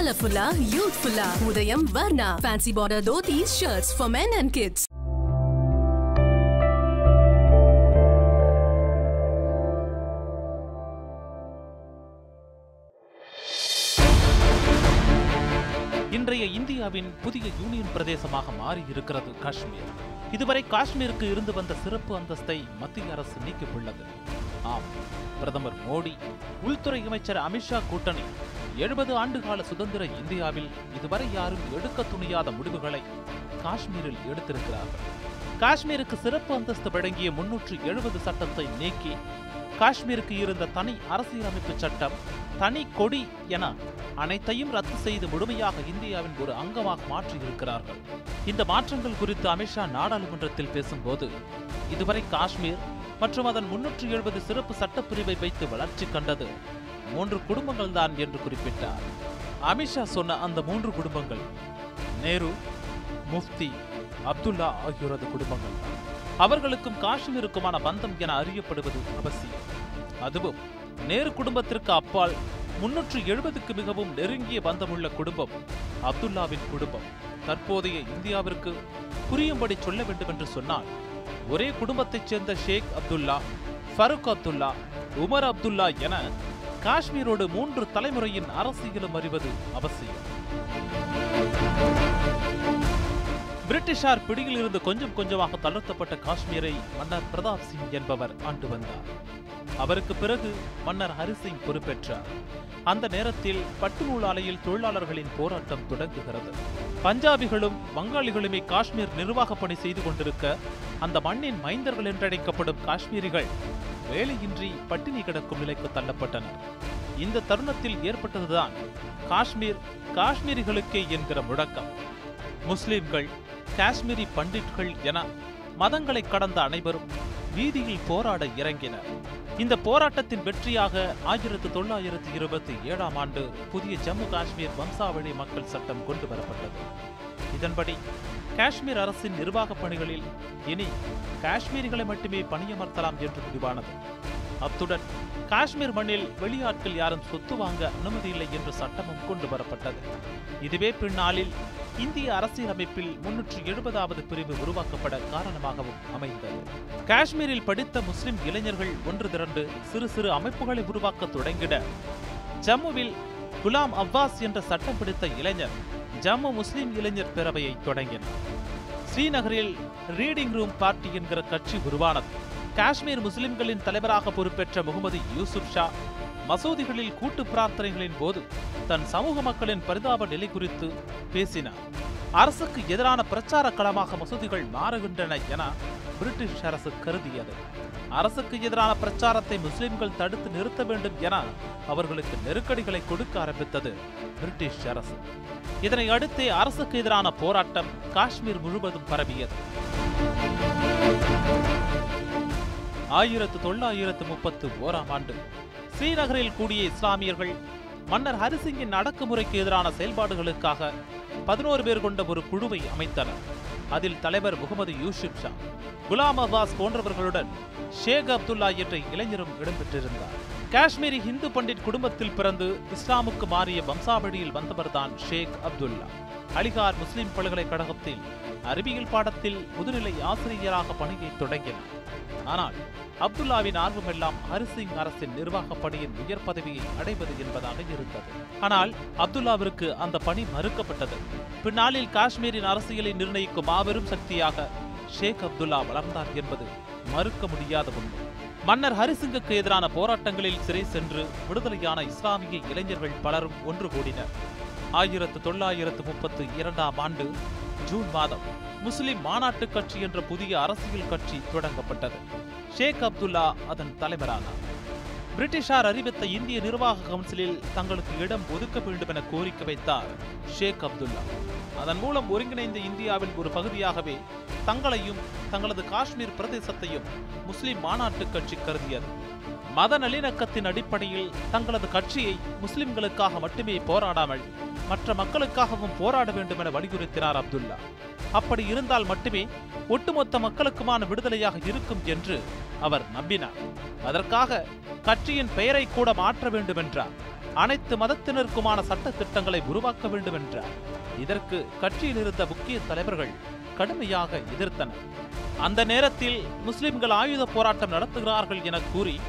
கலர்ஃபுல்லா யூத்ஃபுல்லா Udhayam Varna. Fancy border dhotis shirts for men and kids இன்றைய இந்தியாவின் புதிய யூனியன் பிரதேசமாக மாறி இருக்கிறது காஷ்மீர். இதுவரை காஷ்மீருக்கு இருந்து வந்த சிறப்பு அந்தஸ்தை மத்திய அரசு நீக்கியுள்ளது. ஆம் பிரதமர் மோடி உள்துறை அமைச்சர் அமித்ஷா கூட்டணி எழுபது ஆண்டுகால சுதந்திர இந்தியாவில் இதுவரை யாரும் எடுக்க துணியாத முடிவுகளை காஷ்மீரில் எடுத்திருக்கிறார்கள். காஷ்மீருக்கு சிறப்பு அந்தஸ்து வழங்கிய முன்னூற்று எழுபது சட்டத்தை நீக்கி காஷ்மீருக்கு இருந்த தனி அரசியலமைப்பு சட்டம் தனி கொடி என அனைத்தையும் ரத்து செய்து முழுமையாக இந்தியாவின் ஒரு அங்கமாக மாற்றியிருக்கிறார்கள். இந்த மாற்றங்கள் குறித்து அமித்ஷா நாடாளுமன்றத்தில் பேசும்போது இதுவரை காஷ்மீர் மற்றும் அதன் முன்னூற்று எழுபது சிறப்பு சட்டப்பிரிவை வைத்து வளர்ச்சி கண்டது மூன்று குடும்பங்கள் தான் என்று குறிப்பிட்டார். அமித்ஷா சொன்ன அந்த மூன்று குடும்பங்கள் நேரு முஃப்தி அப்துல்லா ஆகியோரது குடும்பங்கள். அவர்களுக்கும் காஷ்மீருக்குமான பந்தம் என அறியப்படுவது அவசியம். அதுவும் நேரு குடும்பத்திற்கு அப்பால் முன்னூற்று எழுபதுக்கு மிகவும் நெருங்கிய பந்தமுள்ள குடும்பம் அப்துல்லாவின் குடும்பம். தற்போதைய இந்தியாவிற்கு புரியும்படி சொல்ல வேண்டும் என்று சொன்னால் ஒரே குடும்பத்தைச் சேர்ந்த ஷேக் அப்துல்லா ஃபருக் அப்துல்லா உமர் அப்துல்லா என காஷ்மீரோடு மூன்று தலைமுறையின் அரசியலும் அறிவது அவசியம். பிரிட்டிஷார் பிடியில் இருந்து கொஞ்சம் கொஞ்சமாக தளர்த்தப்பட்ட காஷ்மீரை மன்னர் பிரதாப் சிங் என்பவர் ஆண்டு வந்தார். அவருக்கு பிறகு மன்னர் ஹரிசிங் பொறுப்பேற்றார். அந்த நேரத்தில் பட்டு நூல் ஆலையில் தொழிலாளர்களின் போராட்டம் தொடங்குகிறது. பஞ்சாபிகளும் வங்காளிகளுமே காஷ்மீர் நிர்வாக பணி செய்து கொண்டிருக்க அந்த மண்ணின் மைந்தர்கள் என்றழைக்கப்படும் காஷ்மீரிகள் வேலையின்றி பட்டினி கிடக்கும் நிலைக்கு தள்ளப்பட்டனர் இந்த தருணத்தில் ஏற்பட்டதுதான் காஷ்மீர் காஷ்மீரிகளுக்கே என்கிற முழக்கம். முஸ்லிம்கள் காஷ்மீரி பண்டிட்கள் என மதங்களை கடந்த அனைவரும் வீதியில் போராட இறங்கினர். இந்த போராட்டத்தின் வெற்றியாக ஆயிரத்து தொள்ளாயிரத்து இருபத்தி ஏழாம் ஆண்டு புதிய ஜம்மு காஷ்மீர் வம்சாவளி மக்கள் சட்டம் கொண்டு வரப்பட்டது. இதன்படி காஷ்மீர் அரசின் நிர்வாகப் பணிகளில் இனி காஷ்மீரிகளை மட்டுமே பணியமர்த்தலாம் என்று முடிவானது. அத்துடன் காஷ்மீர் மண்ணில் வெளியாட்கள் யாரும் சொத்து வாங்க அனுமதி இல்லை என்ற சட்டமும் கொண்டு வரப்பட்டது. இதுவே பின்னாளில் இந்திய அரசியலமைப்பில் முன்னூற்று எழுபதாவது பிரிவு உருவாக்கப்பட காரணமாகவும் அமைந்தது. காஷ்மீரில் படித்த முஸ்லிம் இளைஞர்கள் ஒன்று திரண்டு சிறு சிறு அமைப்புகளை உருவாக்க தொடங்கிட ஜம்முவில் குலாம் அவ்வாஸ் என்ற சட்டம் பிடித்த இளைஞர் ஜம்மு முஸ்லிம் இளைஞர் பேரவையை தொடங்கினார். ஸ்ரீநகரில் ரீடிங் ரூம் பார்ட்டி என்கிற கட்சி உருவானது. காஷ்மீர் முஸ்லிம்களின் தலைவராக பொறுப்பேற்ற முகமது யூசுப் ஷா மசூதிகளில் கூட்டு பிரார்த்தனைகளின் போது தன் சமூக மக்களின் பரிதாப நிலை குறித்து பேசினார். அரசுக்கு எதிரான பிரச்சார களமாக மசூதிகள் மாறுகின்றன என பிரிட்டிஷ் அரசு கருதியது. அரசுக்கு எதிரான பிரச்சாரத்தை முஸ்லிம்கள் தடுத்து நிறுத்த வேண்டும் என அவர்களுக்கு நெருக்கடிகளை கொடுக்க ஆரம்பித்தது பிரிட்டிஷ் அரசு. இதனை அடுத்தே அரசுக்கு எதிரான போராட்டம் காஷ்மீர் முழுவதும் பரவியது. ஆயிரத்து தொள்ளாயிரத்து முப்பத்து ஓராம் ஆண்டு ஸ்ரீநகரில் கூடிய இஸ்லாமியர்கள் மன்னர் ஹரிசிங்கின் அடக்குமுறைக்கு எதிரான செயல்பாடுகளுக்காக பதினோரு பேர் கொண்ட ஒரு குழுவை அமைத்தனர். அதில் தலைவர் முகமது யூசுப் ஷா குலாம் அப்பாஸ் போன்றவர்களுடன் ஷேக் அப்துல்லா என்ற இளைஞரும் இடம்பெற்றிருந்தார். காஷ்மீரி இந்து பண்டிட் குடும்பத்தில் பிறந்து இஸ்லாமுக்கு மாறிய வம்சாவளியில் வந்தவர்தான் ஷேக் அப்துல்லா. அலிகார் முஸ்லிம் பல்கலைக்கழகத்தில் அறிவியல் பாடத்தில் முதுநிலை ஆசிரியராக பணியை தொடங்கினார். ஆனால் அப்துல்லாவின் ஆர்வமெல்லாம் ஹரிசிங் அரசின் நிர்வாக பணியின் உயர் பதவியை அடைவது என்பதாக இருந்தது. ஆனால் அப்துல்லாவிற்கு அந்த பணி மறுக்கப்பட்டது. பின்னாளில் காஷ்மீரின் அரசியலை நிர்ணயிக்கும் மாபெரும் சக்தியாக ஷேக் அப்துல்லா வளர்ந்தார் என்பது மறுக்க முடியாத உண்மை. மன்னர் ஹரிசிங்குக்கு எதிரான போராட்டங்களில் சிறை சென்று விடுதலையான இஸ்லாமிய இளைஞர்கள் பலரும் ஒன்று கூடினர். ஆயிரத்து தொள்ளாயிரத்து முப்பத்து இரண்டாம் ஆண்டு ஜூன் மாதம் முஸ்லிம் மாநாட்டு கட்சி என்ற புதிய அரசியல் கட்சி தொடங்கப்பட்டது. ஷேக் அப்துல்லா அதன் தலைவரானார். பிரிட்டிஷார் அறிவித்த இந்திய நிர்வாக கவுன்சிலில் தங்களுக்கு இடம் ஒதுக்க வேண்டும் என கோரிக்கை வைத்தார் ஷேக் அப்துல்லா. அதன் மூலம் ஒருங்கிணைந்த இந்தியாவின் ஒரு பகுதியாகவே தங்களையும் தங்களது காஷ்மீர் பிரதேசத்தையும் முஸ்லிம் மாநாட்டு கட்சி கருதியது. மத நல்லிணக்கத்தின் அடிப்படையில் தங்களது கட்சியை முஸ்லிம்களுக்காக மட்டுமே போராடாமல் மற்ற மக்களுக்காகவும் போராட வேண்டும் என வலியுறுத்தினார் அப்துல்லா. அப்படி இருந்தால் மட்டுமே ஒட்டுமொத்த மக்களுக்குமான விடுதலையாக இருக்கும் என்று அவர் நம்பினார். அதற்காக கட்சியின் பெயரை கூட மாற்ற வேண்டும் என்றார் அனைத்து மதத்தினருக்குமான சட்ட திட்டங்களை உருவாக்க வேண்டும் என்றார் இதற்கு கட்சியில் இருந்த முக்கிய தலைவர்கள் கடுமையாக எதிர்த்தனர். அந்த நேரத்தில் முஸ்லிம்கள் ஆயுத போராட்டம் நடத்துகிறார்கள் என கூறி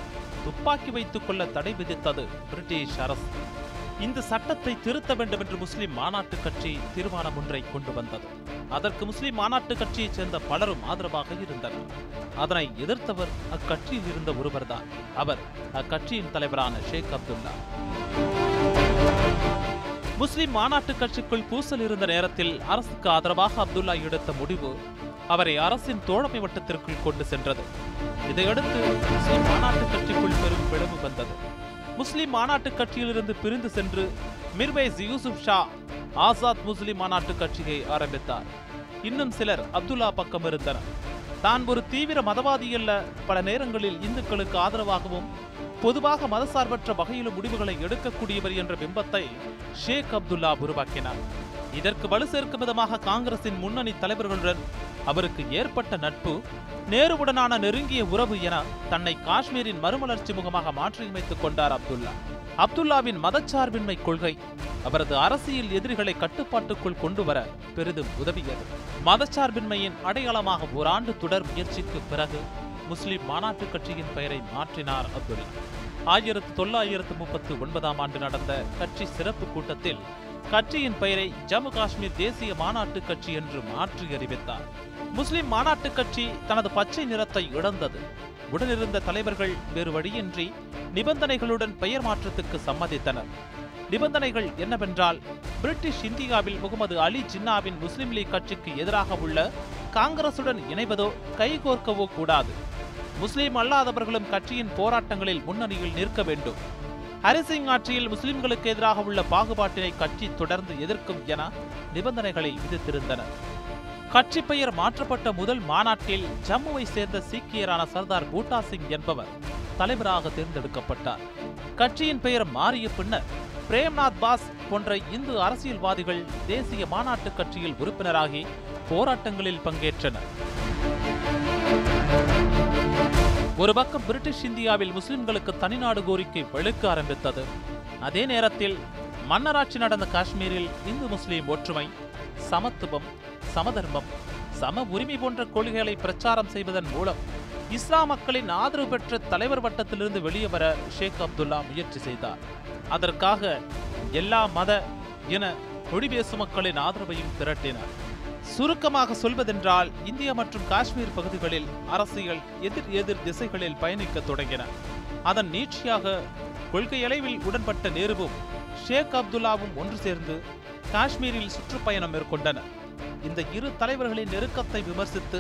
துப்பாக்கி வைத்துக் கொள்ள தடை விதித்தது பிரிட்டிஷ் அரசு. இந்த சட்டத்தை திருத்த வேண்டும் என்று முஸ்லிம் மாநாட்டு கட்சி தீர்மானம் ஒன்றை கொண்டு வந்தது. அதற்கு முஸ்லிம் மாநாட்டு கட்சியைச் சேர்ந்த பலரும் ஆதரவாக இருந்தனர். அதனை எதிர்த்தவர் அக்கட்சியில் இருந்த ஒருவர்தான். அவர் அக்கட்சியின் தலைவரான ஷேக் அப்துல்லா. முஸ்லிம் மாநாட்டு கட்சிக்குள் பூசல் இருந்த நேரத்தில் அரசுக்கு ஆதரவாக அப்துல்லா எடுத்த முடிவு அவரை அரசின் தோழமை வட்டத்திற்குள் கொண்டு சென்றது. இதையடுத்து முஸ்லிம் மாநாட்டு கட்சிக்குள் பெரும் பிளவு வந்தது. முஸ்லிம் மாநாட்டு கட்சியிலிருந்து பிரிந்து சென்று மிர்வைஸ் யூசுப் ஷா ஆசாத் முஸ்லிம் மாநாட்டு கட்சியை ஆரம்பித்தார். இன்னும் சிலர் அப்துல்லா பக்கம் இருந்தனர். தான் ஒரு தீவிர மதவாதி அல்ல பல நேரங்களில் இந்துக்களுக்கு ஆதரவாகவும் பொதுவாக மதசார்பற்ற வகையிலும் முடிவுகளை எடுக்கக்கூடியவர் என்ற பிம்பத்தை ஷேக் அப்துல்லா உருவாக்கினார். இதற்கு வலு சேர்க்கும் விதமாக காங்கிரசின் முன்னணி தலைவர்களுடன் அவருக்கு ஏற்பட்ட நட்பு நேருவுடனான நெருங்கிய உறவு என தன்னை காஷ்மீரின் மறுமலர்ச்சி முகமாக மாற்றியமைத்துக் கொண்டார் அப்துல்லா. அப்துல்லாவின் மதச்சார்பின்மை கொள்கை அவரது அரசியல் எதிரிகளை கட்டுப்பாட்டுக்குள் கொண்டு வர பெரிதும் உதவியது. மதச்சார்பின்மையின் அடையாளமாக ஓராண்டு தொடர் முயற்சிக்கு பிறகு முஸ்லிம் மாநாட்டு கட்சியின் பெயரை மாற்றினார் அப்துல்லா ஆயிரத்து தொள்ளாயிரத்து முப்பத்து ஒன்பதாம் ஆண்டு நடந்த கட்சி சிறப்பு கூட்டத்தில் கட்சியின் பெயரை ஜம்மு காஷ்மீர் தேசிய மாநாட்டு கட்சி என்று மாற்றி அறிவித்தார். முஸ்லிம் மாநாட்டு கட்சி தனது பச்சை நிறத்தை இழந்தது. உடனிருந்த தலைவர்கள் வேறு வழியின்றி நிபந்தனைகளுடன் பெயர் மாற்றத்துக்கு சம்மதித்தனர். நிபந்தனைகள் என்னவென்றால் பிரிட்டிஷ் இந்தியாவில் முகமது அலி ஜின்னாவின் முஸ்லிம் லீக் கட்சிக்கு எதிராக உள்ள காங்கிரசுடன் இணைவதோ கைகோர்க்கவோ கூடாது. முஸ்லிம் அல்லாதவர்களும் கட்சியின் போராட்டங்களில் முன்னணியில் நிற்க வேண்டும். ஹரிசிங் ஆட்சியில் முஸ்லிம்களுக்கு எதிராக உள்ள பாகுபாட்டினை கட்சி தொடர்ந்து எதிர்க்கும் என நிபந்தனைகளை விதித்திருந்தனர் கட்சி பெயர் மாற்றப்பட்ட முதல் மாநாட்டில் ஜம்முவை சேர்ந்த சீக்கியரான சர்தார் பூட்டா சிங் என்பவர் தலைவராக தேர்ந்தெடுக்கப்பட்டார். கட்சியின் பெயர் மாறிய பின்னர் பிரேம்நாத் பாஸ் போன்ற இந்து அரசியல்வாதிகள் தேசிய மாநாட்டு கட்சியில் உறுப்பினராகி போராட்டங்களில் பங்கேற்றனர். ஒரு பக்கம் பிரிட்டிஷ் இந்தியாவில் முஸ்லிம்களுக்கு தனிநாடு கோரிக்கை வெளுக்க ஆரம்பித்தது. அதே நேரத்தில் மன்னராட்சி நடந்த காஷ்மீரில் இந்து முஸ்லிம் ஒற்றுமை சமத்துவம் சமதர்மம் சம உரிமை போன்ற கொள்கைகளை பிரச்சாரம் செய்வதன் மூலம் இஸ்லாம் மக்களின் ஆதரவு பெற்ற தலைவர் வட்டத்திலிருந்து வெளியே வர ஷேக் அப்துல்லா முயற்சி செய்தார். அதற்காக எல்லா மத என மொழி பேசும் மக்களின் ஆதரவையும் திரட்டினார். சுருக்கமாக சொல்வதென்றால் இந்தியா மற்றும் காஷ்மீர் பகுதிகளில் அரசியல் எதிர் எதிர் திசைகளில் பயணிக்க தொடங்கின. அதன் நீட்சியாக கொள்கையளவில் உடன்பட்ட நேருவும் ஷேக் அப்துல்லாவும் ஒன்று சேர்ந்து காஷ்மீரில் சுற்றுப்பயணம் மேற்கொண்டனர். இந்த இரு தலைவர்களின் நெருக்கத்தை விமர்சித்து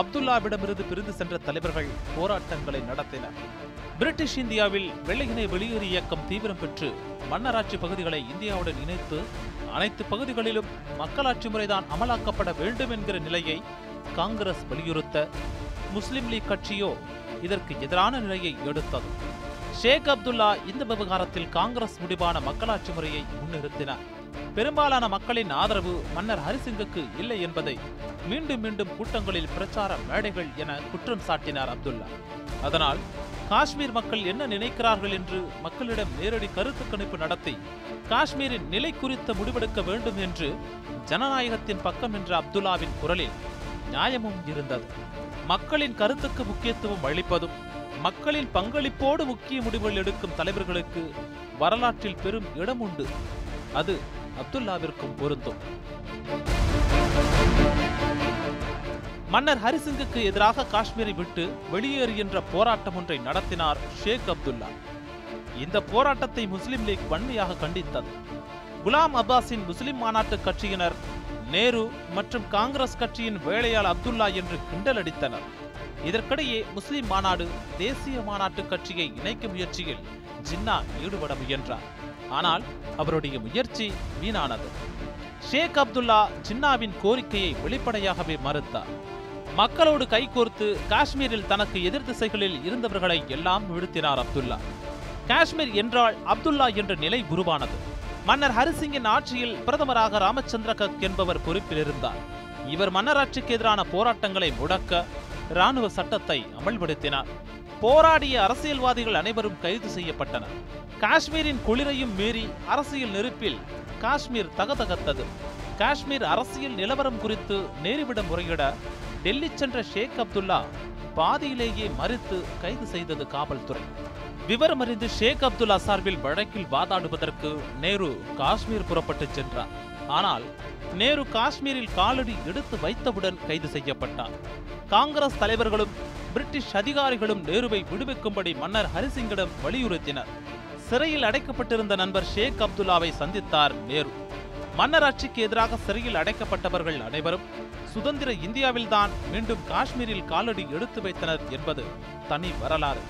அப்துல்லாவிடமிருந்து பிரிந்து சென்ற தலைவர்கள் போராட்டங்களை நடத்தினர். பிரிட்டிஷ் இந்தியாவில் வெள்ளையினை வெளியேறு இயக்கம் தீவிரம் பெற்று மன்னராட்சி பகுதிகளை இந்தியாவுடன் இணைத்து அனைத்து பகுதிகளிலும் மக்களாட்சி முறைதான் அமலாக்கப்பட வேண்டும் என்கிற நிலையை காங்கிரஸ் வலியுறுத்த முஸ்லிம் லீக் கட்சியோ இதற்கு எதிரான நிலையை எடுத்தது. ஷேக் அப்துல்லா இந்த விவகாரத்தில் காங்கிரஸ் முடிவான மக்களாட்சி முறையை முன்னிறுத்தினார். பெரும்பாலான மக்களின் ஆதரவு மன்னர் ஹரிசிங்குக்கு இல்லை என்பதை மீண்டும் மீண்டும் கூட்டங்களில் பிரச்சார மேடைகள் என குற்றம் சாட்டினார் அப்துல்லா. அதனால் காஷ்மீர் மக்கள் என்ன நினைக்கிறார்கள் என்று மக்களிடம் நேரடி கருத்து கணிப்பு நடத்தி காஷ்மீரின் நிலை குறித்த முடிவெடுக்க வேண்டும் என்று ஜனநாயகத்தின் பக்கம் என்ற அப்துல்லாவின் குரலில் நியாயமும் இருந்தது. மக்களின் கருத்துக்கு முக்கியத்துவம் அளிப்பதும் மக்களின் பங்களிப்போடு முக்கிய முடிவுகள் எடுக்கும் தலைவர்களுக்கு வரலாற்றில் பெரும் இடம் உண்டு. அது அப்துல்லாவிற்கும் பொருந்தும். மன்னர் ஹரிசிங்குக்கு எதிராக காஷ்மீரை விட்டு வெளியேறு என்ற போராட்டம் ஒன்றை நடத்தினார் ஷேக் அப்துல்லா. இந்த போராட்டத்தை முஸ்லிம் லீக் வன்மையாக கண்டித்தது. குலாம் அப்பாஸின் முஸ்லிம் மாநாட்டு கட்சியினர் நேரு மற்றும் காங்கிரஸ் கட்சியின் வேலையாள் அப்துல்லா என்று கிண்டல் அடித்தனர். இதற்கிடையே முஸ்லிம் மாநாடு தேசிய மாநாட்டு கட்சியை இணைக்கும் முயற்சியில் ஜின்னா ஈடுபட முயன்றார். ஆனால் அவருடைய முயற்சி வீணானது. ஷேக் அப்துல்லா ஜின்னாவின் கோரிக்கையை வெளிப்படையாகவே மறுத்தார். மக்களோடு கைகோர்த்து காஷ்மீரில் தனக்கு எதிர் திசைகளில் இருந்தவர்களை எல்லாம் வீழ்த்தினார் அப்துல்லா. காஷ்மீர் என்றால் அப்துல்லா என்ற நிலை உருவானது. மன்னர் ஹரிசிங்கின் ஆட்சியில் பிரதமராக ராமச்சந்திர கக் என்பவர் பொறுப்பில் இருந்தார். இவர் மன்னராட்சிக்கு எதிரான போராட்டங்களை முடக்க ராணுவ சட்டத்தை அமல்படுத்தினார். போராடிய அரசியல்வாதிகள் அனைவரும் கைது செய்யப்பட்டனர். காஷ்மீரின் குளிரையும் மீறி அரசியல் நெருப்பில் காஷ்மீர் தகதகத்தது. காஷ்மீர் அரசியல் நிலவரம் குறித்து நேருவிடம் முறையிட டெல்லி சென்ற ஷேக் அப்துல்லா பாதியிலேயே மறித்து கைது செய்தது காவல்துறை. விவரம் அறிந்து ஷேக் அப்துல்லா சார்பில் வழக்கில் வாதாடுவதற்கு நேரு காஷ்மீர் புறப்பட்டுச் சென்றார். ஆனால் நேரு காஷ்மீரில் காலடி எடுத்து வைத்தவுடன் கைது செய்யப்பட்டார். காங்கிரஸ் தலைவர்களும் பிரிட்டிஷ் அதிகாரிகளும் நேருவை விடுவிக்கும்படி மன்னர் ஹரிசிங்கிடம் வலியுறுத்தினர். சிறையில் அடைக்கப்பட்டிருந்த நண்பர் ஷேக் அப்துல்லாவை சந்தித்தார் நேரு. மன்னர் ஆட்சிக்கு எதிராக சிறையில் அடைக்கப்பட்டவர்கள் அனைவரும் சுதந்திர இந்தியாவில்தான் மீண்டும் காஷ்மீரில் காலடி எடுத்து வைத்தனர் என்பது தனி வரலாறு.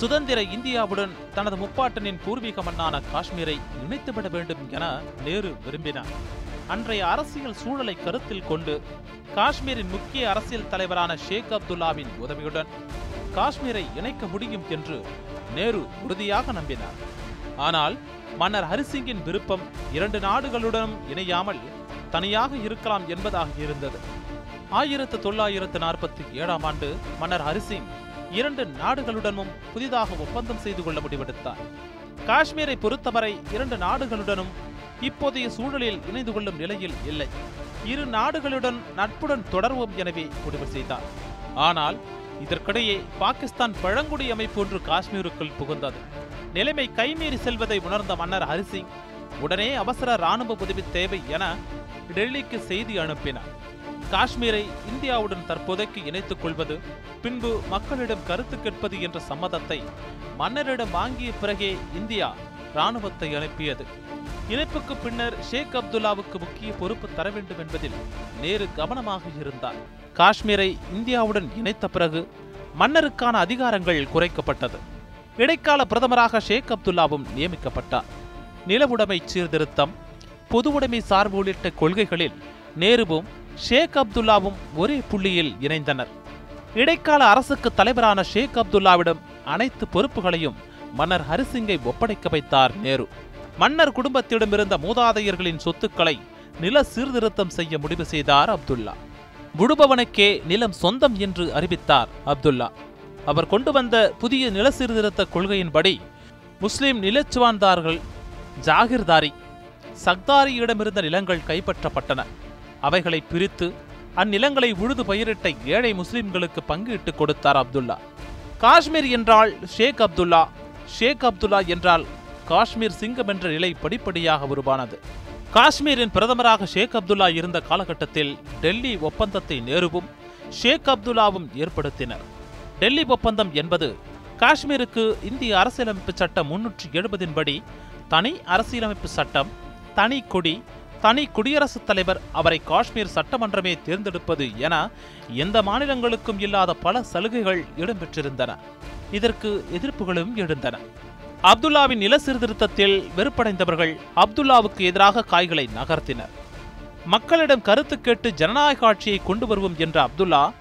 சுதந்திர இந்தியாவுடன் தனது முப்பாட்டனின் பூர்வீக மண்ணான காஷ்மீரை இணைத்துவிட வேண்டும் என நேரு விரும்பினார். அன்றைய அரசியல் சூழலை கருத்தில் கொண்டு காஷ்மீரின் முக்கிய அரசியல் தலைவரான ஷேக் அப்துல்லாவின் உதவியுடன் காஷ்மீரை இணைக்க முடியும் என்று நேரு உறுதியாக நம்பினார். ஆனால் மன்னர் ஹரிசிங்கின் விருப்பம் இரண்டு நாடுகளுடனும் இணையாமல் தனியாக இருக்கலாம் என்பதாக இருந்தது. ஆயிரத்து தொள்ளாயிரத்து நாற்பத்தி ஏழாம் ஆண்டு மன்னர் ஹரிசிங் இரண்டு நாடுகளுடனும் புதிதாக ஒப்பந்தம் செய்து கொள்ள முடிவெடுத்தார். காஷ்மீரை பொறுத்தவரை இரண்டு நாடுகளுடனும் இப்போதைய சூழலில் இணைந்து கொள்ளும் நிலையில் இல்லை. இரு நாடுகளுடன் நட்புடன் தொடர்வோம் எனவே முடிவு செய்தார். ஆனால் இதற்கிடையே பாகிஸ்தான் பழங்குடி அமைப்பு ஒன்று காஷ்மீருக்குள் புகுந்தது. நிலைமை கைமீறி செல்வதை உணர்ந்த மன்னர் ஹரிசிங் உடனே அவசர ராணுவ உதவி தேவை என டெல்லிக்கு செய்தி அனுப்பினார். காஷ்மீரை இந்தியாவுடன் தற்போதைக்கு இணைத்துக் கொள்வது பின்பு மக்களிடம் கருத்து கேட்பது என்ற சம்மதத்தை மன்னரிடம் வாங்கிய பிறகே இந்தியா ராணுவத்தை அனுப்பியது. இணைப்புக்கு பின்னர் ஷேக் அப்துல்லாவுக்கு முக்கிய பொறுப்பு தர வேண்டும் என்பதில் நேரு கவனமாக இருந்தார். காஷ்மீரை இந்தியாவுடன் இணைத்த பிறகு மன்னருக்கான அதிகாரங்கள் குறைக்கப்பட்டது. இடைக்கால பிரதமராக ஷேக் அப்துல்லாவும் நியமிக்கப்பட்டார். நிலவுடைமை சீர்திருத்தம் பொதுவுடைமை சார்பு உள்ளிட்ட கொள்கைகளில் நேருவும் ஷேக் அப்துல்லாவும் ஒரே புள்ளியில் இணைந்தனர். இடைக்கால அரசுக்கு தலைவரான ஷேக் அப்துல்லாவிடம் அனைத்து பொறுப்புகளையும் மன்னர் ஹரிசிங்கை ஒப்படைக்க வைத்தார் நேரு. மன்னர் குடும்பத்திடமிருந்த மூதாதையர்களின் சொத்துக்களை நில சீர்திருத்தம் செய்ய முடிவு செய்தார் அப்துல்லா. முழுபவனுக்கே நிலம் சொந்தம் என்று அறிவித்தார் அப்துல்லா. அவர் கொண்டு வந்த புதிய நில சீர்திருத்த கொள்கையின்படி முஸ்லிம் நிலச்சுவான்தார்கள் ஜாகிர்தாரி சக்தாரியிடமிருந்த நிலங்கள் கைப்பற்றப்பட்டன. அவைகளை பிரித்து அந்நிலங்களை உழுது பயிரிட்ட ஏழை முஸ்லிம்களுக்கு பங்கிட்டு கொடுத்தார் அப்துல்லா. காஷ்மீர் என்றால் ஷேக் அப்துல்லா ஷேக் அப்துல்லா என்றால் காஷ்மீர் சிங்கம் என்ற நிலை படிப்படியாக உருவானது. காஷ்மீரின் பிரதமராக ஷேக் அப்துல்லா இருந்த காலகட்டத்தில் டெல்லி ஒப்பந்தத்தை நேருவும் ஷேக் அப்துல்லாவும் ஏற்படுத்தினர். டெல்லி ஒப்பந்தம் என்பது காஷ்மீருக்கு இந்திய அரசியலமைப்பு சட்டம் முன்னூற்றி எழுபதின் படி தனி அரசியலமைப்பு சட்டம் தனி கொடி தனி குடியரசுத் தலைவர் அவரை காஷ்மீர் சட்டமன்றமே தேர்ந்தெடுப்பது என எந்த மாநிலங்களுக்கும் இல்லாத பல சலுகைகள் இடம்பெற்றிருந்தன. இதற்கு எதிர்ப்புகளும் எழுந்தன. அப்துல்லாவின் நில சீர்திருத்தத்தில் வெறுப்படைந்தவர்கள் அப்துல்லாவுக்கு எதிராக காய்களை நகர்த்தினர். மக்களிடம் கருத்து கேட்டு ஜனநாயக ஆட்சியை கொண்டு வருவோம் என்ற அப்துல்லா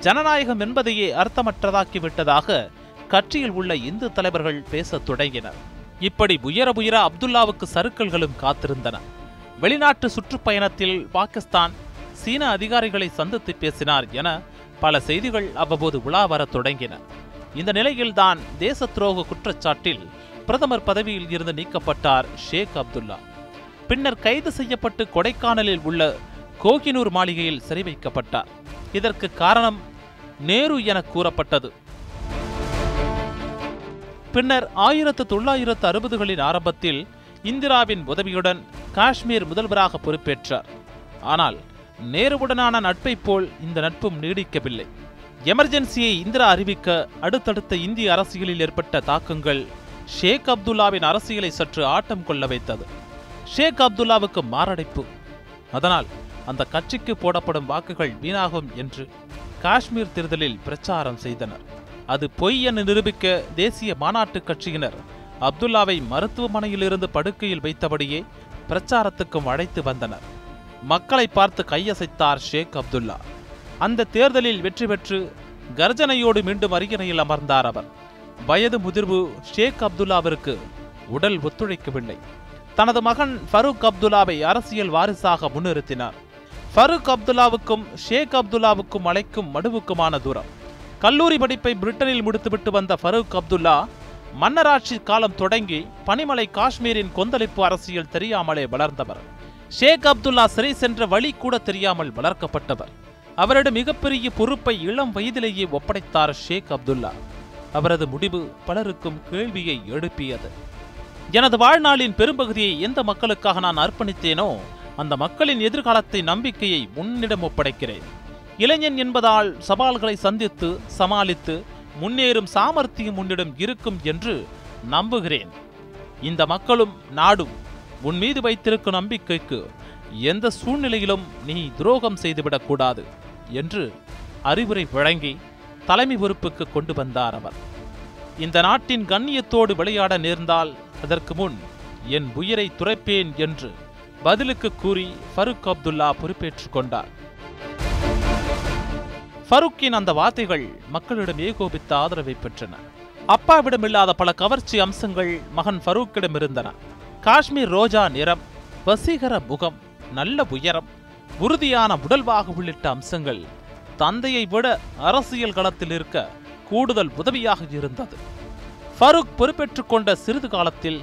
ஜனநாயகம் என்பதையே அர்த்தமற்றதாக்கிவிட்டதாக கட்சியில் உள்ள இந்து தலைவர்கள் பேசத் தொடங்கினர். இப்படி உயர உயர அப்துல்லாவுக்கு சறுக்கல்களும் காத்திருந்தன. வெளிநாட்டு சுற்றுப்பயணத்தில் பாகிஸ்தான் சீன அதிகாரிகளை சந்தித்து பேசினார் என பல செய்திகள் அவ்வப்போது உலா வரத் தொடங்கின. இந்த நிலையில்தான் தேச துரோக குற்றச்சாட்டில் பிரதமர் பதவியில் இருந்து நீக்கப்பட்டார் ஷேக் அப்துல்லா. பின்னர் கைது செய்யப்பட்டு கொடைக்கானலில் உள்ள கோகினூர் மாளிகையில் சிறை வைக்கப்பட்டார் இதற்கு காரணம் நேரு என கூறப்பட்டது. பின்னர் ஆயிரத்து தொள்ளாயிரத்து அறுபதுகளின் ஆரம்பத்தில் இந்திராவின் உதவியுடன் காஷ்மீர் முதல்வராக பொறுப்பேற்றார். ஆனால் நேருவுடனான நட்பைப் போல் இந்த நட்பும் நீடிக்கவில்லை. எமர்ஜென்சியை இந்திரா அறிவிக்க அடுத்தடுத்த இந்திய அரசியலில் ஏற்பட்ட தாக்கங்கள் ஷேக் அப்துல்லாவின் அரசியலை சற்று ஆட்டம் கொள்ள வைத்தது. ஷேக் அப்துல்லாவுக்கு மாரடைப்பு. அதனால் அந்த கட்சிக்கு போடப்படும் வாக்குகள் வீணாகும் என்று காஷ்மீர் தேர்தலில் பிரச்சாரம் செய்தனர். அது பொய் என நிரூபிக்க தேசிய மாநாட்டு கட்சியினர் அப்துல்லாவை மருத்துவமனையிலிருந்து படுக்கையில் வைத்தபடியே பிரச்சாரத்துக்கும் அழைத்து வந்தனர். மக்களை பார்த்து கையசைத்தார் ஷேக் அப்துல்லா. அந்த தேர்தலில் வெற்றி பெற்று கர்ஜனையோடு மீண்டும் அருகணையில் அமர்ந்தார் அவர். வயது முதிர்வு ஷேக் அப்துல்லாவிற்கு உடல் ஒத்துழைக்கவில்லை. தனது மகன் ஃபரூக் அப்துல்லாவை அரசியல் வாரிசாக முன்னிறுத்தினார். ஃபரூக் அப்துல்லாவுக்கும் ஷேக் அப்துல்லாவுக்கும் அழைக்கும் மடுவுக்குமான தூரம். கல்லூரி படிப்பை பிரிட்டனில் முடித்துவிட்டு வந்த ஃபரூக் அப்துல்லா மன்னராட்சி காலம் தொடங்கி பனிமலை காஷ்மீரின் கொந்தளிப்பு அரசியல் தெரியாமலே வளர்ந்தவர். ஷேக் அப்துல்லா சிறை சென்ற வழி கூட தெரியாமல் வளர்க்கப்பட்டவர். அவரிடம் மிகப்பெரிய பொறுப்பை இளம் வயதிலேயே ஒப்படைத்தார் ஷேக் அப்துல்லா. அவரது முடிவு பலருக்கும் கேள்வியை எழுப்பியது. எனது வாழ்நாளின் பெரும்பகுதியை எந்த மக்களுக்காக நான் அர்ப்பணித்தேனோ அந்த மக்களின் எதிர்காலத்தை நம்பிக்கையை உன்னிடம் ஒப்படைக்கிறேன். இளைஞன் என்பதால் சவால்களை சந்தித்து சமாளித்து முன்னேறும் சாமர்த்தியம் உன்னிடம் இருக்கும் என்று நம்புகிறேன். இந்த மக்களும் நாடும் உன் மீது வைத்திருக்கும் நம்பிக்கைக்கு எந்த சூழ்நிலையிலும் நீ துரோகம் செய்துவிடக்கூடாது என்று அறிவுரை வழங்கி தலைமை பொறுப்புக்கு கொண்டு வந்தார் அவர். இந்த நாட்டின் கண்ணியத்தோடு விளையாட நேர்ந்தால் அதற்கு முன் என் உயிரை துரைப்பேன் என்று பதிலுக்கு கூறி ஃபருக் அப்துல்லா பொறுப்பேற்றுக் கொண்டார். ஃபருக்கின் அந்த வார்த்தைகள் மக்களிடம் ஏகோபித்த ஆதரவை பெற்றன. அப்பாவிடமில்லாத பல கவர்ச்சி அம்சங்கள் மகன் ஃபரூக்கிடம் இருந்தன. காஷ்மீர் ரோஜா நிறம் வசீகர முகம் நல்ல உயரம் உறுதியான உடல்வாக உள்ளிட்ட அம்சங்கள் தந்தையை விட அரசியல் களத்தில் இருக்க கூடுதல் உதவியாக இருந்தது. ஃபரூக் பொறுப்பேற்றுக் கொண்ட சிறிது காலத்தில்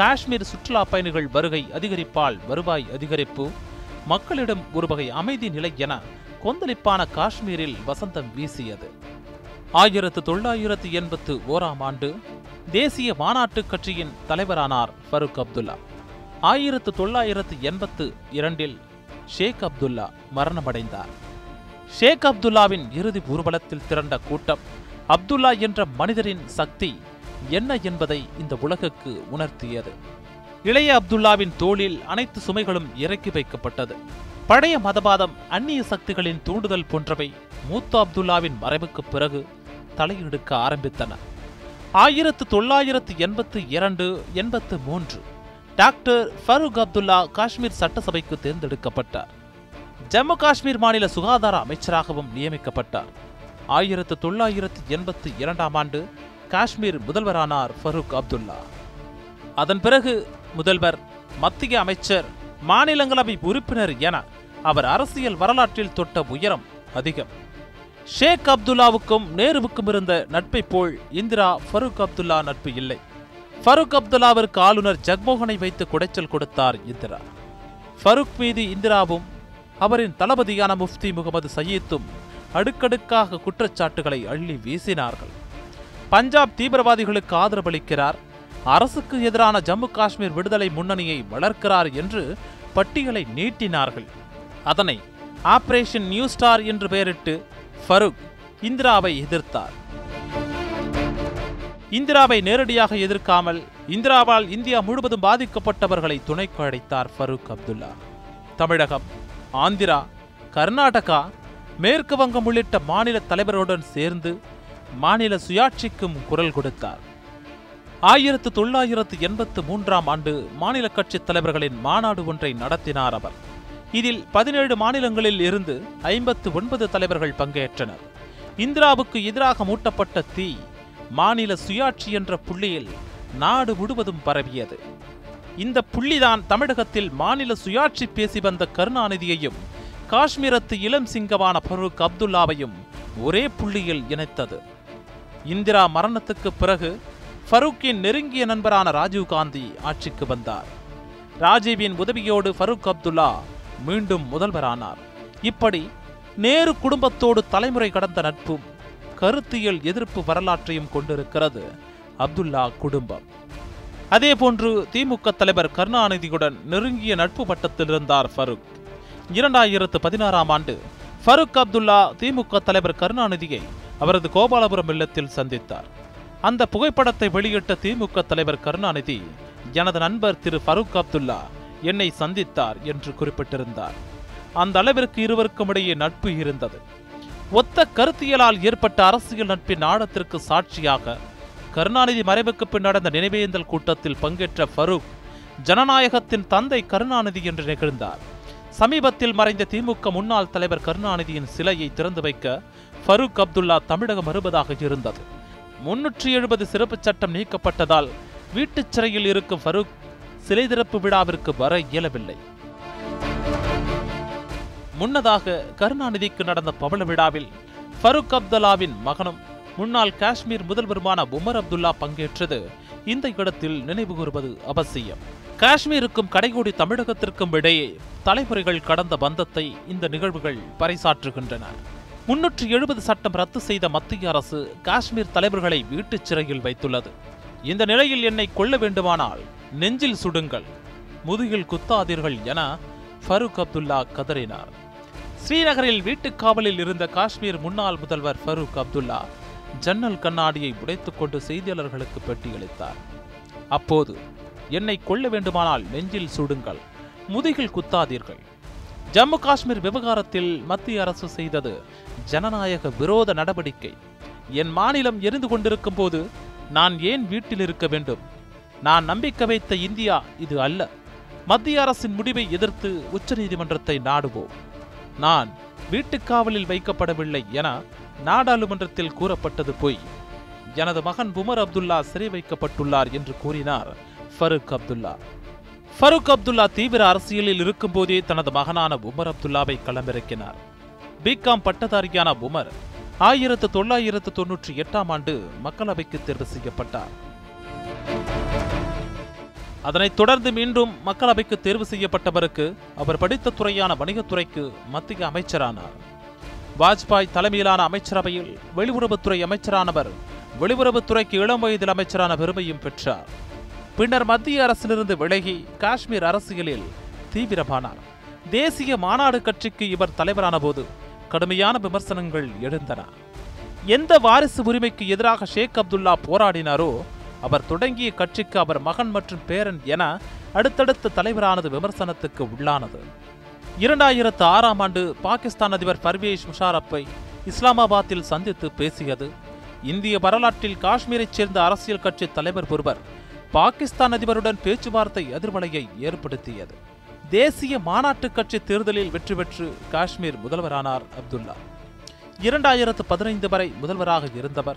காஷ்மீர் சுற்றுலா பயணிகள் வருகை அதிகரிப்பால் வருவாய் அதிகரிப்பு மக்களிடம் ஒரு வகை அமைதி நிலை என கொந்தளிப்பான காஷ்மீரில் வசந்தம் வீசியது. ஆயிரத்து தொள்ளாயிரத்து எண்பத்து ஓராம் ஆண்டு தேசிய மாநாட்டுக் கட்சியின் தலைவரானார் ஃபரூக் அப்துல்லா. ஆயிரத்து தொள்ளாயிரத்து எண்பத்து இரண்டில் ஷேக் அப்துல்லா மரணமடைந்தார். ஷேக் அப்துல்லாவின் இறுதி ஊர்வலத்தில் திரண்ட கூட்டம் அப்துல்லா என்ற மனிதரின் சக்தி என்ன என்பதை இந்த உலகுக்கு உணர்த்தியது. இளைய அப்துல்லாவின் தோளில் அனைத்து சுமைகளும் இறக்கி வைக்கப்பட்டது. பழைய மதவாதம் அந்நிய சக்திகளின் தூண்டுதல் போன்றவை மூத்த அப்துல்லாவின் மறைவுக்குப் பிறகு தலையெடுக்க ஆரம்பித்தன. ஆயிரத்து தொள்ளாயிரத்து எண்பத்து இரண்டு எண்பத்து மூன்று டாக்டர் ஃபரூக் அப்துல்லா காஷ்மீர் சட்டசபைக்கு தேர்ந்தெடுக்கப்பட்டார். ஜம்மு காஷ்மீர் மாநில சுகாதார அமைச்சராகவும் நியமிக்கப்பட்டார். ஆயிரத்து தொள்ளாயிரத்து எண்பத்து இரண்டாம் ஆண்டு காஷ்மீர் முதல்வரானார் ஃபரூக் அப்துல்லா. அதன் பிறகு முதல்வர் மத்திய அமைச்சர் மாநிலங்களவை உறுப்பினர் என அவர் அரசியல் வரலாற்றில் தொட்ட உயரம் அதிகம். ஷேக் அப்துல்லாவுக்கும் நேருவுக்கும் இருந்த நட்பை போல் இந்திரா ஃபரூக் அப்துல்லா நட்பு இல்லை. ஃபரூக் அப்துல்லாவிற்கு ஆளுநர் ஜக்மோகனை வைத்து குடைச்சல் கொடுத்தார் இந்திரா. ஃபருக் மீது இந்திராவும் அவரின் தளபதியான முஃப்தி முகமது சயீத்தும் அடுக்கடுக்காக குற்றச்சாட்டுகளை அள்ளி வீசினார்கள். பஞ்சாப் தீவிரவாதிகளுக்கு ஆதரவளிக்கிறார் அரசுக்கு எதிரான ஜம்மு காஷ்மீர் விடுதலை முன்னணியை வளர்க்கிறார் என்று பட்டியலை நீட்டினார்கள். அதனை ஆபரேஷன் நியூ ஸ்டார் என்று பெயரிட்டு ஃபரூக் இந்திராவை எதிர்த்தார். இந்திராவை நேரடியாக எதிர்க்காமல் இந்திராவால் இந்தியா முழுவதும் பாதிக்கப்பட்டவர்களை துணைக்கு அழைத்தார் ஃபரூக் அப்துல்லா. தமிழகம் ஆந்திரா கர்நாடகா மேற்கு வங்கம் உள்ளிட்ட மாநில தலைவருடன் சேர்ந்து மாநில சுயாட்சிக்கும் குரல் கொடுத்தார். ஆயிரத்து தொள்ளாயிரத்து எண்பத்து மூன்றாம் ஆண்டு மாநில கட்சித் தலைவர்களின் மாநாடு ஒன்றை நடத்தினார் அவர். இதில் பதினேழு மாநிலங்களில் இருந்து ஐம்பத்து ஒன்பது தலைவர்கள் பங்கேற்றனர். இந்திராவுக்கு எதிராக மூட்டப்பட்ட தீ மாநில சுயாட்சி என்ற புள்ளியில் நாடு முழுவதும் பரவியது. இந்த புள்ளிதான் தமிழகத்தில் மாநில சுயாட்சி பேசி வந்த கருணாநிதியையும் காஷ்மீரத்து இளம் சிங்கமான ஃபருக் அப்துல்லாவையும் ஒரே புள்ளியில் இணைத்தது. இந்திரா மரணத்துக்கு பிறகு ஃபரூக்கின் நெருங்கிய நண்பரான ராஜீவ் காந்தி ஆட்சிக்கு வந்தார். ராஜீவின் உதவியோடு ஃபரூக் அப்துல்லா மீண்டும் முதல்வரானார். இப்படி நேரு குடும்பத்தோடு தலைமுறை கடந்த நட்பும் கருத்தியல் எதிர்ப்பு வரலாற்றையும் கொண்டிருக்கிறது அப்துல்லா குடும்பம். அதேபோன்று திமுக தலைவர் கருணாநிதியுடன் நெருங்கிய நட்பு பட்டத்தில் இருந்தார் ஃபரூக். இரண்டாயிரத்து பதினாறாம் ஆண்டு ஃபரூக் அப்துல்லா திமுக தலைவர் கருணாநிதியை அவரது கோபாலபுரம் இல்லத்தில் சந்தித்தார். அந்த புகைப்படத்தை வெளியிட்ட திமுக தலைவர் கருணாநிதி எனது நண்பர் திரு ஃபரூக் அப்துல்லா என்னை சந்தித்தார் என்று குறிப்பிட்டிருந்தார். அந்த அளவிற்கு இருவருக்கும் இடையே நட்பு இருந்தது. ஒத்த கருத்தியலால் ஏற்பட்ட அரசியல் நட்பின் ஆழத்திற்கு சாட்சியாக கருணாநிதி மறைவுக்கு பின் நடந்த நினைவேந்தல் கூட்டத்தில் பங்கேற்ற ஃபரூக் ஜனநாயகத்தின் தந்தை கருணாநிதி என்று நிகழ்ந்தார். சமீபத்தில் மறைந்த திமுக முன்னாள் தலைவர் கருணாநிதியின் சிலையை திறந்து வைக்க ஃபரூக் அப்துல்லா தமிழகம் வருவதாக இருந்தது. முன்னூற்றி எழுபது சிறப்பு சட்டம் நீக்கப்பட்டதால் வீட்டுச் சிறையில் இருக்கும் ஃபரூக் சிலை திறப்பு விழாவிற்கு வர இயலவில்லை. முன்னதாக கருணாநிதிக்கு நடந்த பவள விழாவில் ஃபருக் அப்துல்லாவின் மகனும் முன்னாள் காஷ்மீர் முதல்வருமான உமர் அப்துல்லா பங்கேற்றது. இந்த இடத்தில் நினைவு கூறுவது அவசியம். காஷ்மீருக்கும் கடைகோடி தமிழகத்திற்கும் இடையே தலைமுறைகள் கடந்த பந்தத்தை இந்த நிகழ்வுகள் பறைசாற்றுகின்றன. முன்னூற்று எழுபது சட்டம் ரத்து செய்த மத்திய அரசு காஷ்மீர் தலைவர்களை வீட்டுச் சிறையில் வைத்துள்ளது. இந்த நிலையில் என்னை கொல்ல வேண்டுமானால் நெஞ்சில் சுடுங்கள் முதுகில் குத்தாதீர்கள் என ஃபருக் அப்துல்லா கதறினார். ஸ்ரீநகரில் வீட்டுக் காவலில் இருந்த காஷ்மீர் முன்னாள் முதல்வர் ஃபருக் அப்துல்லா ஜன்னல் கண்ணாடியை உடைத்துக்கொண்டு செய்தியாளர்களுக்கு பேட்டியளித்தார். அப்போது என்னை கொல்ல வேண்டுமானால் நெஞ்சில் சுடுங்கள் முதுகில் குத்தாதீர்கள் ஜம்மு காஷ்மீர் விவகாரத்தில் மத்திய அரசு செய்தது ஜனநாயக விரோத நடவடிக்கை. என் மாநிலம் எரிந்து கொண்டிருக்கும் போது நான் ஏன் வீட்டில் இருக்க வேண்டும்? நான் நம்பிக்கை வைத்த இந்தியா இது அல்ல. மத்திய அரசின் முடிவை எதிர்த்து உச்சநீதிமன்றத்தை நாடுவோம். நான் வீட்டுக்காவலில் வைக்கப்படவில்லை என நாடாளுமன்றத்தில் கூறப்பட்டது பொய். எனது மகன் உமர் அப்துல்லா சிறை வைக்கப்பட்டுள்ளார் என்று கூறினார் ஃபருக் அப்துல்லா. ஃபருக் அப்துல்லா தீவிர அரசியலில் இருக்கும்போதே தனது மகனான உமர் அப்துல்லாவை களமிறக்கினார். பிகாம் பட்டதாரியான உமர் ஆயிரத்து தொள்ளாயிரத்து தொன்னூற்றி எட்டாம் ஆண்டு மக்களவைக்கு தேர்வு செய்யப்பட்டார். அதனைத் தொடர்ந்து மீண்டும் மக்களவைக்கு தேர்வு செய்யப்பட்டவருக்கு அவர் படித்த துறையான வணிகத்துறைக்கு மத்திய அமைச்சரானார். வாஜ்பாய் தலைமையிலான அமைச்சரவையில் வெளியுறவுத்துறை அமைச்சரானவர் வெளியுறவுத்துறைக்கு இளம் வயதில் அமைச்சரான பெருமையும் பெற்றார். பின்னர் மத்திய அரசிலிருந்து விலகி காஷ்மீர் அரசியலில் தீவிரமானார். தேசிய மாநாடு கட்சிக்கு இவர் தலைவரான போது கடுமையான விமர்சனங்கள் எழுந்தன. எந்த வாரிசு உரிமைக்கு எதிராக ஷேக் அப்துல்லா போராடினாரோ அவர் தொடங்கிய கட்சிக்கு அவர் மகன் மற்றும் பேரன் என அடுத்தடுத்த தலைவரானது விமர்சனத்துக்கு உள்ளானது. இரண்டாயிரத்து ஆறாம் ஆண்டு பாகிஸ்தான் அதிபர் பர்வேஷ் முஷாரப்பை இஸ்லாமாபாத்தில் சந்தித்து பேசியது இந்திய வரலாற்றில் காஷ்மீரைச் சேர்ந்த அரசியல் கட்சி தலைவர் ஒருவர் பாகிஸ்தான் அதிபருடன் பேச்சுவார்த்தை எதிர்வலையை ஏற்படுத்தியது. தேசிய மாநாட்டுக் கட்சி தேர்தலில் வெற்றி பெற்று காஷ்மீர் முதல்வரானார் அப்துல்லா. இரண்டாயிரத்து பதினைந்து வரை முதல்வராக இருந்தவர்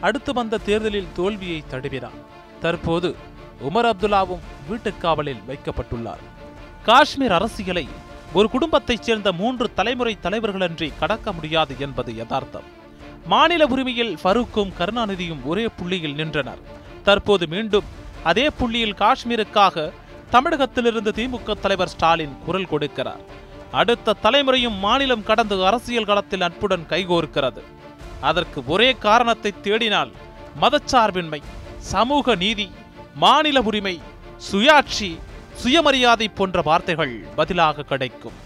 அடுத்து வந்த தேர்தலில் தோல்வியை தழுவினார் தற்போது உமர் அப்துல்லாவும் வீட்டுக்காவலில் வைக்கப்பட்டுள்ளார். காஷ்மீர் அரசியலை ஒரு குடும்பத்தைச் சேர்ந்த மூன்று தலைமுறை தலைவர்களன்றி கடக்க முடியாது என்பது யதார்த்தம். மாநில உரிமையில் ஃபரூக்கும் கருணாநிதியும் ஒரே புள்ளியில் நின்றனர். தற்போது மீண்டும் அதே புள்ளியில் காஷ்மீருக்காக தமிழகத்திலிருந்து திமுக தலைவர் ஸ்டாலின் குரல் கொடுக்கிறார். அடுத்த தலைமுறையும் மாநிலம் கடந்து அரசியல் களத்தில் அன்புடன் கைகோர்க்கிறது. அதற்கு ஒரே காரணத்தை தேடினால் மதச்சார்பின்மை சமூக நீதி மாநில உரிமை சுயாட்சி சுயமரியாதை போன்ற வார்த்தைகள் பதிலாக கிடைக்கும்.